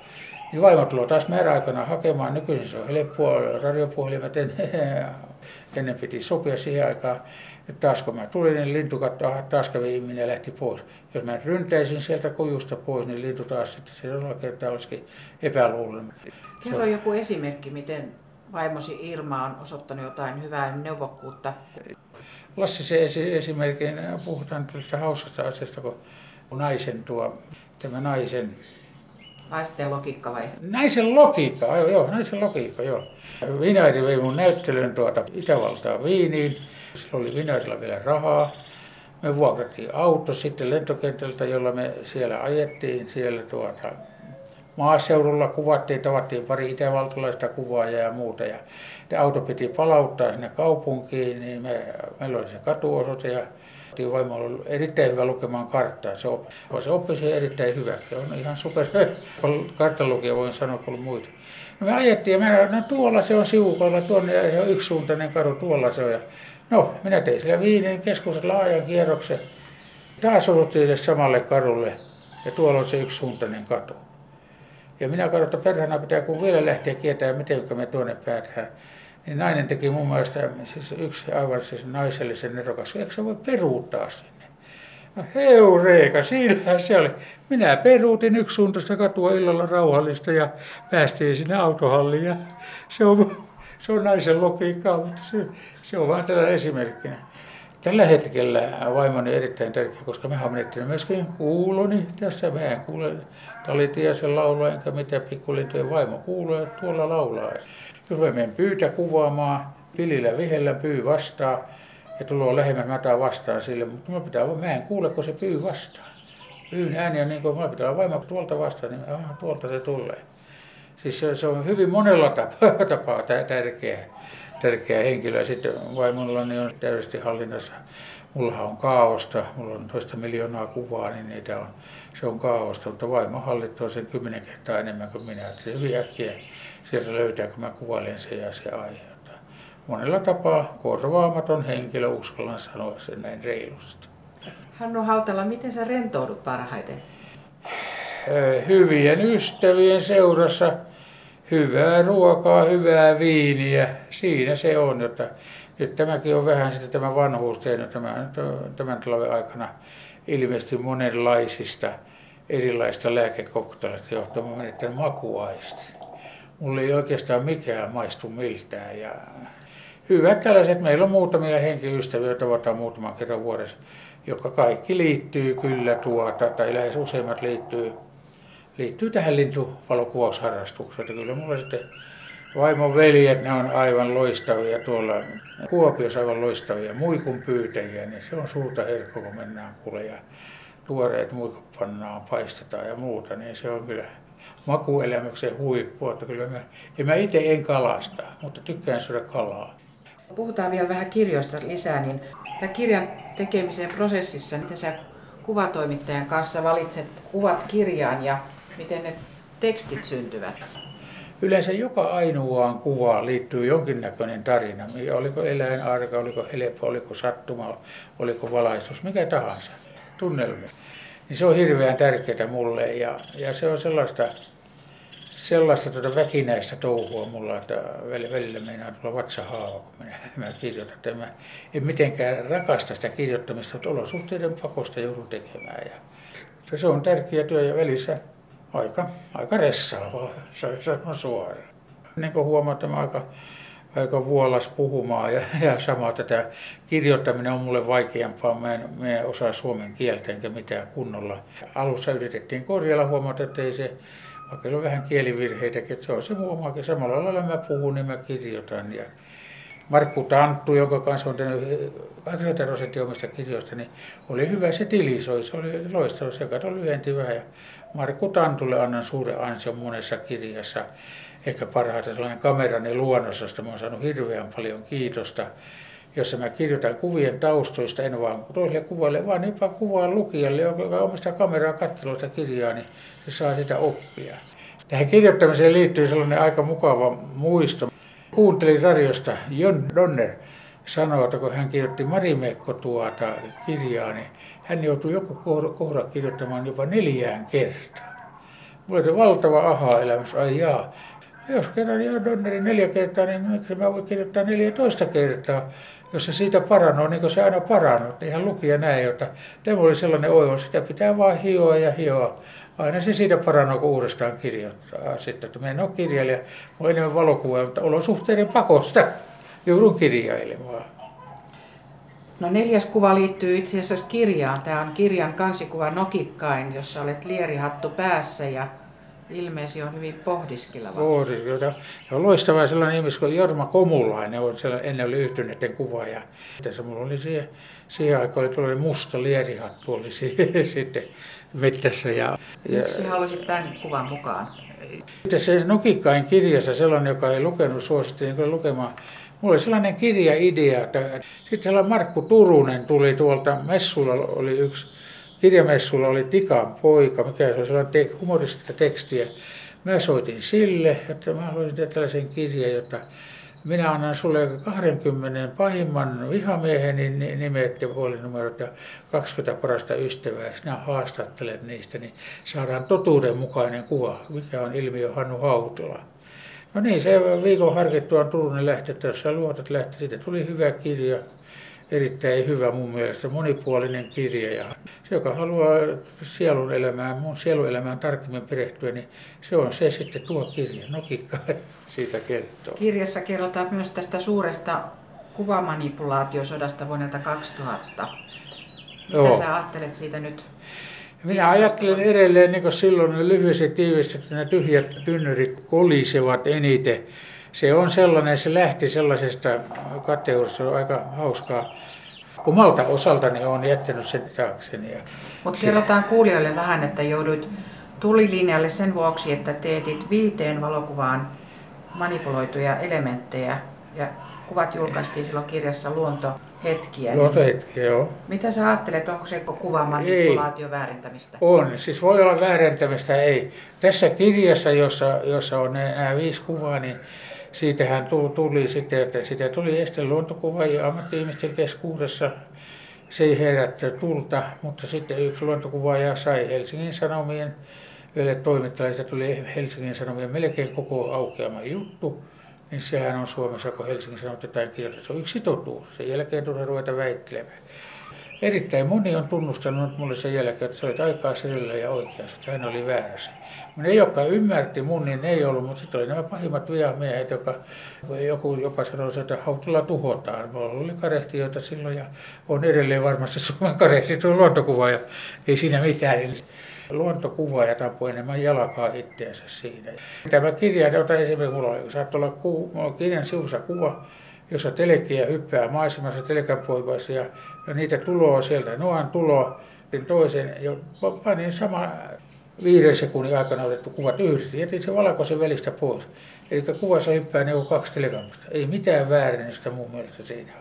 B: niin vaimo tulee taas määräaikana hakemaan. Nykyisin se on helppoa, radiopuhelimet ennen piti sopia siihen aikaan. Nyt taas kun mä tulin, niin lintu katsoi, taas kävi ihminen ja lähti pois. Jos mä ryntäisin sieltä kujusta pois, niin lintu taas sitten se kertaa olisikin epäluulen.
C: Kerro joku esimerkki, miten vaimosi Irma on osoittanut jotain hyvää neuvokkuutta.
B: Lassi se esi- esimerkin, puhutaan tällaista hauskasta asiasta, kun naisen tuo, tämä naisen
C: Naisten logiikka vai?
B: Naisen logiikka, joo, joo, naisen logiikka, joo. Vinairi vei mun näyttelyn tuota Itävaltaa Viiniin. Silloin oli Vinairilla vielä rahaa. Me vuokrattiin auto sitten lentokentältä, jolla me siellä ajettiin siellä tuota maaseudulla kuvattiin, tavattiin pari itävaltalaista kuvaajaa ja muuta. Ja auto piti palauttaa sinne kaupunkiin, niin me, meillä oli se katuosoite ja vaimo oli erittäin hyvä lukemaan karttaa. Se oppi, se oppi se erittäin hyvä. Se on ihan super karttalukija, voin sanoa kuin muita. No me ajettiin ja mä, no tuolla se on sivukoilla, tuonne se on yksisuuntainen kadu, tuolla se on. Ja, no, minä tein sillä viineen keskuksessa laajan kierroksen. Taas osuttiin samalle kadulle ja tuolla on se yksisuuntainen katu. Ja minä katsoin, että perhana pitää kun vielä lähteä kiertämään, miten me tuonne päätään. Niin nainen teki mun mielestä, siis yksi aivan siis naisellisen nerokas, eikö se voi peruuttaa sinne? No heureeka, siinähän se oli. Minä peruutin yksi suuntaista katua illalla rauhallista ja päästiin sinne autohalliin. Ja se, on, se on naisen logiikkaa, mutta se, se on vain tällä esimerkkinä. Tällä hetkellä vaimoni on erittäin tärkeä, koska me olen menettänyt myöskin kuuloni tässä. Mä en kuule Talitiasen laulua enkä mitään pikkulintujen vaimo kuulee tuolla laulaa. Jos mä menen pyytä kuvaamaan, pilillä vihellä pyy vastaa ja tulee lähemmän, mä otan vastaan sille, mutta mä, pitää, mä en kuule, kun se pyy vastaa. Pyyn ääni on niin kuin, mä pitää olla vaimo tuolta vastaan, niin aha, tuolta se tulee. Siis se, on hyvin monella tapaa, tapaa tärkeä henkilö. Sitten vaimollani on täydellisesti hallinnassa. Mulla on kaaosta, mulla on toista miljoonaa kuvaa, niin niitä on, se on kaaosta, mutta vaimo hallitsee sen kymmenen kertaa enemmän kuin minä. Että se hyvin äkkiä sieltä löytää, kun mä kuvailen se ja se aiheuttaa. Monella tapaa korvaamaton henkilö, uskallan sanoa sen näin reilusti.
C: Hannu Hautala, miten sä rentoudut parhaiten?
B: Hyvien ystävien seurassa hyvää ruokaa, hyvää viiniä, siinä se on. Että nyt tämäkin on vähän sitten tämä vanhuus tehnyt tämän, tämän talven aikana ilmeisesti monenlaisista erilaista lääkekoktailista johtuen menettänyt makuaisti. Mulle ei oikeastaan mikään maistu miltään. Ja hyvät tällaiset, meillä on muutamia henkiystäviä, tavataan muutaman kerran vuodessa, jotka kaikki liittyy kyllä tuota, tai lähes useimmat liittyy liittyy tähän lintuvalokuvausharrastukseen. Kyllä mulla sitten vaimon veljet, ne on aivan loistavia tuolla Kuopiossa aivan loistavia muikun pyytäjiä, niin se on suurta herkko, kun mennään kuule ja tuoreet muikut pannaan, paistetaan ja muuta, niin se on kyllä makuelämyksen huippu. Että kyllä mä, ja mä itse en kalasta, mutta tykkään syödä kalaa.
C: Puhutaan vielä vähän kirjoista lisää, niin tämä kirjan tekemisen prosessissa, miten sä kuvatoimittajan kanssa valitset kuvat kirjaan ja miten ne tekstit syntyvät?
B: Yleensä joka ainoaan kuvaan liittyy jonkinnäköinen tarina. Oliko eläin arka, oliko helppo, oliko sattuma, oliko valaistus, mikä tahansa, tunnelma. Niin se on hirveän tärkeää mulle ja, ja se on sellaista, sellaista tuota väkinäistä touhua mulla, että välillä meinaa tulla vatsahaava, kun minä, mä kirjoitan. Että mä en mitenkään rakasta sitä kirjoittamista, mutta olosuhteiden pakosta joudun tekemään. Ja se on tärkeä työ ja välissä aika, aika ressaavaa, sanon suoraan. Niin kuin huomaat, mä aika, aika vuolas puhumaan ja, ja sama tätä kirjoittaminen on mulle vaikeampaa. Mä en, mä en osaa suomen kieltä enkä mitään kunnolla. Alussa yritettiin korjalla huomata, että ei se, vaikka on vähän kielivirheitäkin, että se on se huomaakin. Samalla lailla mä puhun, niin mä kirjoitan. Ja Markku Tanttu, jonka kanssa on tehnyt 80 prosenttia omista kirjoista, niin oli hyvä, se tilisoi, se oli loistava, se kato lyhenti vähän. Ja Markku Tantulle annan suuren ansion monessa kirjassa, ehkä parhaiten sellainen kamerani luonnossa, mä oon saanut hirveän paljon kiitosta jossa mä kirjoitan kuvien taustoista, en vaan toiselle kuvalle, vaan jopa kuvaan lukijalle, joka omistaa kameraa katseluista kirjaa, niin se saa sitä oppia. Tähän kirjoittamiseen liittyy sellainen aika mukava muisto. Kuuntelin radiosta Jon Donner sanoa, että kun hän kirjoitti Marimekko tuota kirjaa, niin hän joutui joku kohda kirjoittamaan jopa neljään kertaan. Mulla oli valtava aha-elämys, ai jaa. Jos kerran Jon Donnerin neljä kertaa, niin miksi mä voin kirjoittaa 14 kertaa? Jos se siitä parannut, niin kuin se aina parannut, niin ihan lukija näin, että tämä oli sellainen oivo, sitä pitää vaan hioa ja hioa. Aina se siitä parannut, kun uudestaan kirjoittaa. Sitten, että minä en ole kirjailija, olen enemmän valokuvaa, mutta olosuhteiden pakosta joudun kirjailemaan.
C: No neljäs kuva liittyy itse asiassa kirjaan. Tämä on kirjan kansikuva Nokikkain, jossa olet lierihattu päässä ja ilmeesi on hyvin pohdiskeleva.
B: Pohdiskeleva. Ja on loistava sellainen ihminen kuin Jorma Komulainen, on ennen oli yhtyneiden kuvaaja. Tässä mulla oli siihen, siihen aikaan oli tuollainen musta lierihattu oli sitten mettässä. Ja,
C: Miksi ja, halusit tämän kuvan mukaan?
B: Se Nokikkain kirjassa sellainen, joka ei lukenut, suosittiin niin lukemaan. Mulla oli sellainen kirjaidea, että sitten sellainen Markku Turunen tuli tuolta, messuilla oli yksi kirjamessulla oli Tikan poika, mikä se oli sellainen te- humoristista tekstiä. Mä soitin sille, että mä haluaisin tehdä tällaisen kirjan, jotta minä annan sulle 20 pahimman vihamieheni nimet ja puolinumerot ja 20 parasta ystävää. Sinä haastattelet niistä, niin saadaan totuudenmukainen kuva, mikä on ilmiö Hannu Hautala. No niin, se viikon harkittua Turunen lähti, että jos sä luotat lähti, siitä tuli hyvä kirja erittäin hyvä mun mielestä, monipuolinen kirja. Ja se, joka haluaa sielun elämään, mun sielun elämään tarkemmin perehtyä, niin se on se sitten tuo kirja. Nokikka siitä kertoo.
C: Kirjassa kerrotaan myös tästä suuresta kuvamanipulaatiosodasta vuodelta 2000. Mitä Joo. sä ajattelet siitä nyt?
B: Minä ajattelen edelleen, niin kuin silloin lyhyesti tiivistetty, nämä tyhjät tynnyrit kolisevat eniten se on sellainen, se lähti sellaisesta kateudesta, se on aika hauskaa. Omalta osaltani olen jättänyt sen taakseni.
C: Mutta kerrotaan kuulijoille vähän, että jouduit tulilinjalle sen vuoksi, että teetit viiteen valokuvaan manipuloituja elementtejä ja kuvat julkaistiin silloin kirjassa Luontohetkiä.
B: Luontohetkiä, joo.
C: Mitä sä ajattelet, onko se kuva manipulaatio ei. väärentämistä?
B: On, siis voi olla väärentämistä, ei. Tässä kirjassa, jossa, jossa on nämä viisi kuvaa, niin siitähän tuli sitten, että siitä tuli este luontokuvaajia ammatti-ihmisten keskuudessa. Se ei herättä tulta, mutta sitten yksi luontokuvaaja sai Helsingin Sanomien yhdelle toimittajalle, tuli Helsingin Sanomien melkein koko aukeama juttu, niin sehän on Suomessa, kun Helsingin Sanomat jotain on yksi totuus. Sen jälkeen tulee ruveta väittelemään erittäin moni on tunnustanut mulle sen jälkeen, että sä olit aikaa selillä ja oikeassa, että hän oli väärässä. Ne, jotka ymmärti mun, niin ne ei ollut, mutta sitten oli nämä pahimmat vihamiehet, joka joku jopa sanoi, että hautulla tuhotaan. Mulla oli karehtijoita silloin ja on edelleen varmasti Suomen tuo luontokuva ja ei siinä mitään. Luontokuva ja tampui enemmän jalkaa itseänsä siinä. Tämä kirja, jota esimerkiksi mulla oli, saattoi olla ku, kirjan sivussa kuva, jossa telekiä hyppää maisemassa telekan poikassa ja, niitä tuloa sieltä. Noan tulo niin toisen ja panin sama viiden sekunnin aikana otettu kuvat yhdessä. Jätin se valkoisen välistä pois. Eli kuvassa hyppää ne kaksi telekamasta. Ei mitään väärennystä mun mielestä siinä.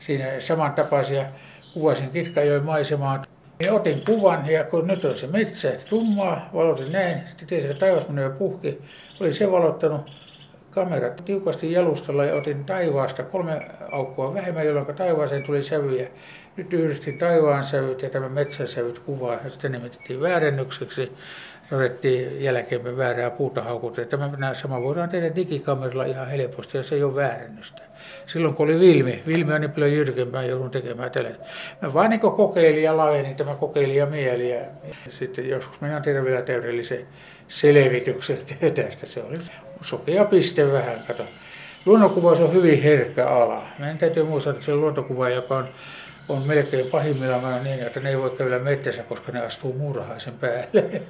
B: Siinä samantapaisia kuvasin Kitkajoen maisemaa. Ja otin kuvan ja kun nyt on se metsä tummaa, valotin näin, sitten se taivas puhki, oli se valottanut kamerat tiukasti jalustalla ja otin taivaasta kolme aukkoa vähemmän, jolloin taivaaseen tuli sävyjä. Nyt yhdistin taivaan sävyt ja tämän metsän sävyt kuvaa ja sitten nimitettiin väärennykseksi. Todettiin jälkeenpäin väärää puuta haukuta. Tämä sama voidaan tehdä digikameralla ihan helposti ja se ei ole väärennystä. Silloin kun oli Vilmi, Vilmi on niin paljon jyrkempää, joudun tekemään tällä. Mä vaan niin kokeilin ja laajenin tämä kokeilija mieli ja sitten joskus minä tehdä vielä täydellisen selvityksen tästä. Se oli sokea piste vähän, kato. Luonnonkuvaus on hyvin herkkä ala. Meidän täytyy muistaa, että se luontokuva, joka on, on melkein pahimmillaan niin, että ne ei voi käydä metsässä, koska ne astuu murhaisen päälle.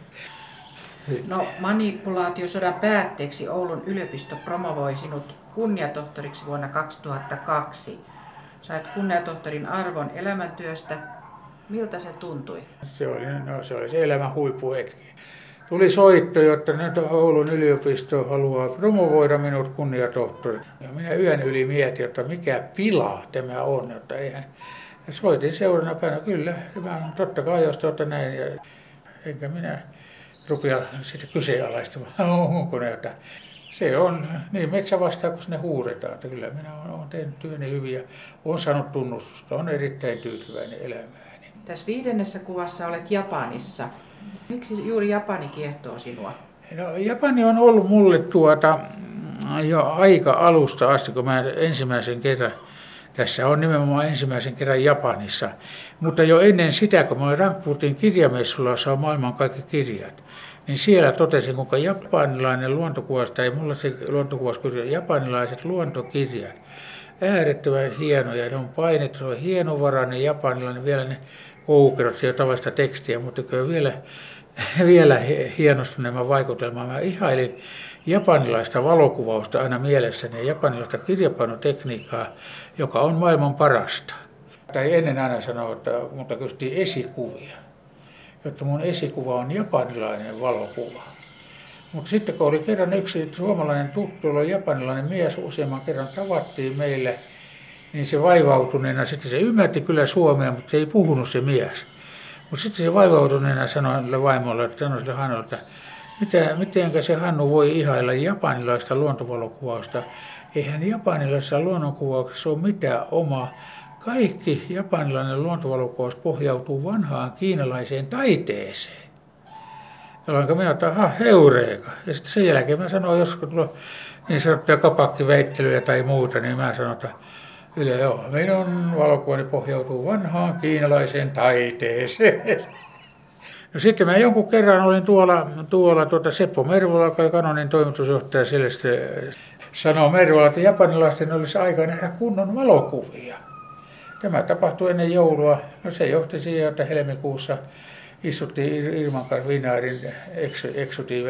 C: No manipulaatiosodan päätteeksi Oulun yliopisto promovoi sinut kunniatohtoriksi vuonna 2002. Sait kunniatohtorin arvon elämäntyöstä. Miltä se tuntui?
B: Se oli, no, se oli se elämän huippuhetki. Tuli soitto, jotta nyt Oulun yliopisto haluaa promovoida minut kunniatohtori. Ja minä yön yli mietin, että mikä pila tämä on. Että eihän... Ja soitin seuraavana päivänä, kyllä, mä totta kai jos tuota näin. Ja enkä minä rupea sitten kyseenalaistamaan, onko ne, että se on niin metsä vastaa, kun ne huudetaan. Että kyllä minä olen tehnyt työni hyvin ja olen saanut tunnustusta. on erittäin tyytyväinen elämääni.
C: Tässä viidennessä kuvassa olet Japanissa. Miksi juuri Japani kiehtoo sinua?
B: No, Japani on ollut mulle tuota, jo aika alusta asti, kun mä ensimmäisen kerran tässä on nimenomaan ensimmäisen kerran Japanissa. Mutta jo ennen sitä, kun mä olin Frankfurtin kirjamessulla, jossa on maailman kaikki kirjat, niin siellä totesin, kuinka japanilainen luontokuvasta, tai mulla se luontokuvauskirja, japanilaiset luontokirjat, äärettömän hienoja. Ne on painettu, se on hienovarainen japanilainen, vielä ne koukerot, se tavallista tekstiä, mutta kyllä vielä, vielä hienostuneemman vaikutelmaa. Mä ihailin japanilaista valokuvausta aina mielessäni ja japanilaista kirjapanotekniikkaa, joka on maailman parasta. Tai ennen aina sanoa, että mutta kysyttiin esikuvia, jotta mun esikuva on japanilainen valokuva. Mutta sitten kun oli kerran yksi suomalainen tuttu, oli japanilainen mies, useamman kerran tavattiin meille, niin se vaivautuneena, sitten se ymmärti kyllä suomea, mutta se ei puhunut se mies. Mutta sitten se vaivautuneena sanoi vaimolle, että sanoi sille Hannolle, että mitä, mitenkä se Hannu voi ihailla japanilaista luontovalokuvausta. Eihän japanilaisessa luonnonkuvauksessa ole mitään omaa. Kaikki japanilainen luontovalokuvaus pohjautuu vanhaan kiinalaiseen taiteeseen. Jolloin minä otan, aha, heureeka. Ja sitten sen jälkeen mä sanoin, jos tulee niin sanottuja kapakkiväittelyjä tai muuta, niin mä sanon, että Yle, joo, minun valokuvani pohjautuu vanhaan kiinalaiseen taiteeseen. No sitten mä jonkun kerran olin tuolla, tuolla tuota Seppo Mervola, joka kanonin toimitusjohtaja, sille sanoo Mervola, että japanilaisten olisi aika nähdä kunnon valokuvia. Tämä tapahtui ennen joulua. No se johti siihen, että helmikuussa istuttiin Irman kanssa Vinaarin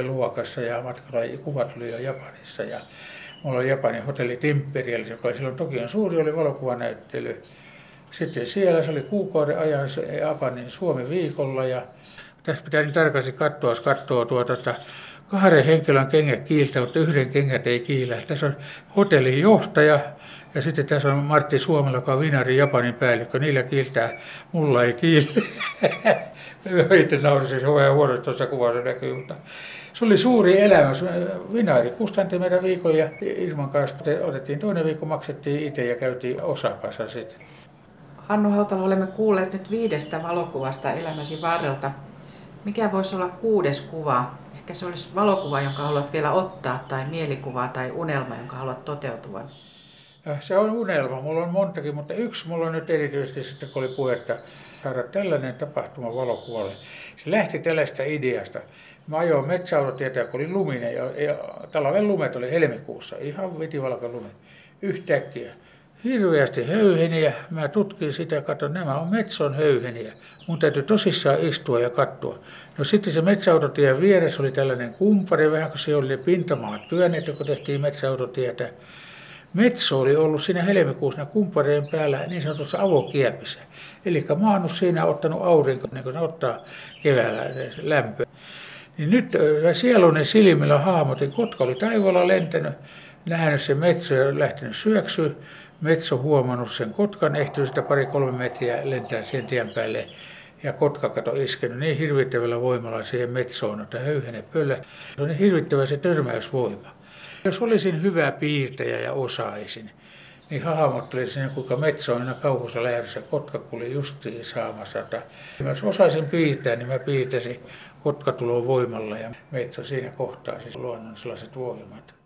B: luokassa ja matkalla kuvat oli jo Japanissa. Ja mulla oli Japanin hotelli Timperiel, joka oli silloin Tokion suuri, oli valokuvanäyttely. Sitten siellä se oli kuukauden ajan Japanin Suomi viikolla ja tässä pitää niin tarkasti katsoa, jos katsoo tuota, että kahden henkilön kengät kiiltä, mutta yhden kengät ei kiillä. Tässä on hotellin johtaja ja sitten tässä on Martti Suomella, joka on Vinarin Japanin päällikkö. Niillä kiiltää, mulla ei kiille. Itse on vähän huonosti tuossa kuvassa näkyy, mutta se oli suuri elämä. Vinaari kustanti meidän viikon ja Irman kanssa otettiin toinen viikko, maksettiin itse ja käytiin Osakassa sitten.
C: Hannu Hautala, olemme kuulleet nyt viidestä valokuvasta elämäsi varrelta. Mikä voisi olla kuudes kuva? Ehkä se olisi valokuva, jonka haluat vielä ottaa, tai mielikuva tai unelma, jonka haluat toteutuvan.
B: No, se on unelma. Mulla on montakin, mutta yksi mulla on nyt erityisesti sitten, kun oli puhetta saada tällainen tapahtuma valokuvalle. Se lähti tällaista ideasta. Mä ajoin metsäautotietä, kun oli luminen, ja, ja talven lumet oli helmikuussa, ihan vitivalka lumi. Yhtäkkiä hirveästi höyheniä. Mä tutkin sitä, katson, nämä on metson höyheniä. Mun täytyy tosissaan istua ja katsoa. No sitten se metsäautotien vieressä oli tällainen kumpari, vähän kun se oli pintamaat työnnetty, kun tehtiin metsäautotietä. Metso oli ollut siinä helmikuussa kumppareen päällä niin sanotussa avokiepissä. Eli maannut siinä ottanut aurinko, niin kuin ne ottaa keväällä lämpöä. Niin nyt sieluni silmillä hahmotin, kotka oli taivaalla lentänyt, nähnyt se metso ja lähtenyt syöksyä. Metso huomannut sen kotkan, ehtinyt sitä pari-kolme metriä lentää siihen tien päälle. Ja kotka kato iskenyt niin hirvittävällä voimalla siihen metsoon, että höyhene pöllä. Se on niin hirvittävä se törmäysvoima. Jos olisin hyvä piirtäjä ja osaisin, niin hahmottelisin, kuinka metso on aina kauhussa lähdössä. Kotka kuli justiin saamassa. Jos osaisin piirtää, niin mä piirtäisin kotka voimalla ja metso siinä kohtaa siis luonnon sellaiset voimat.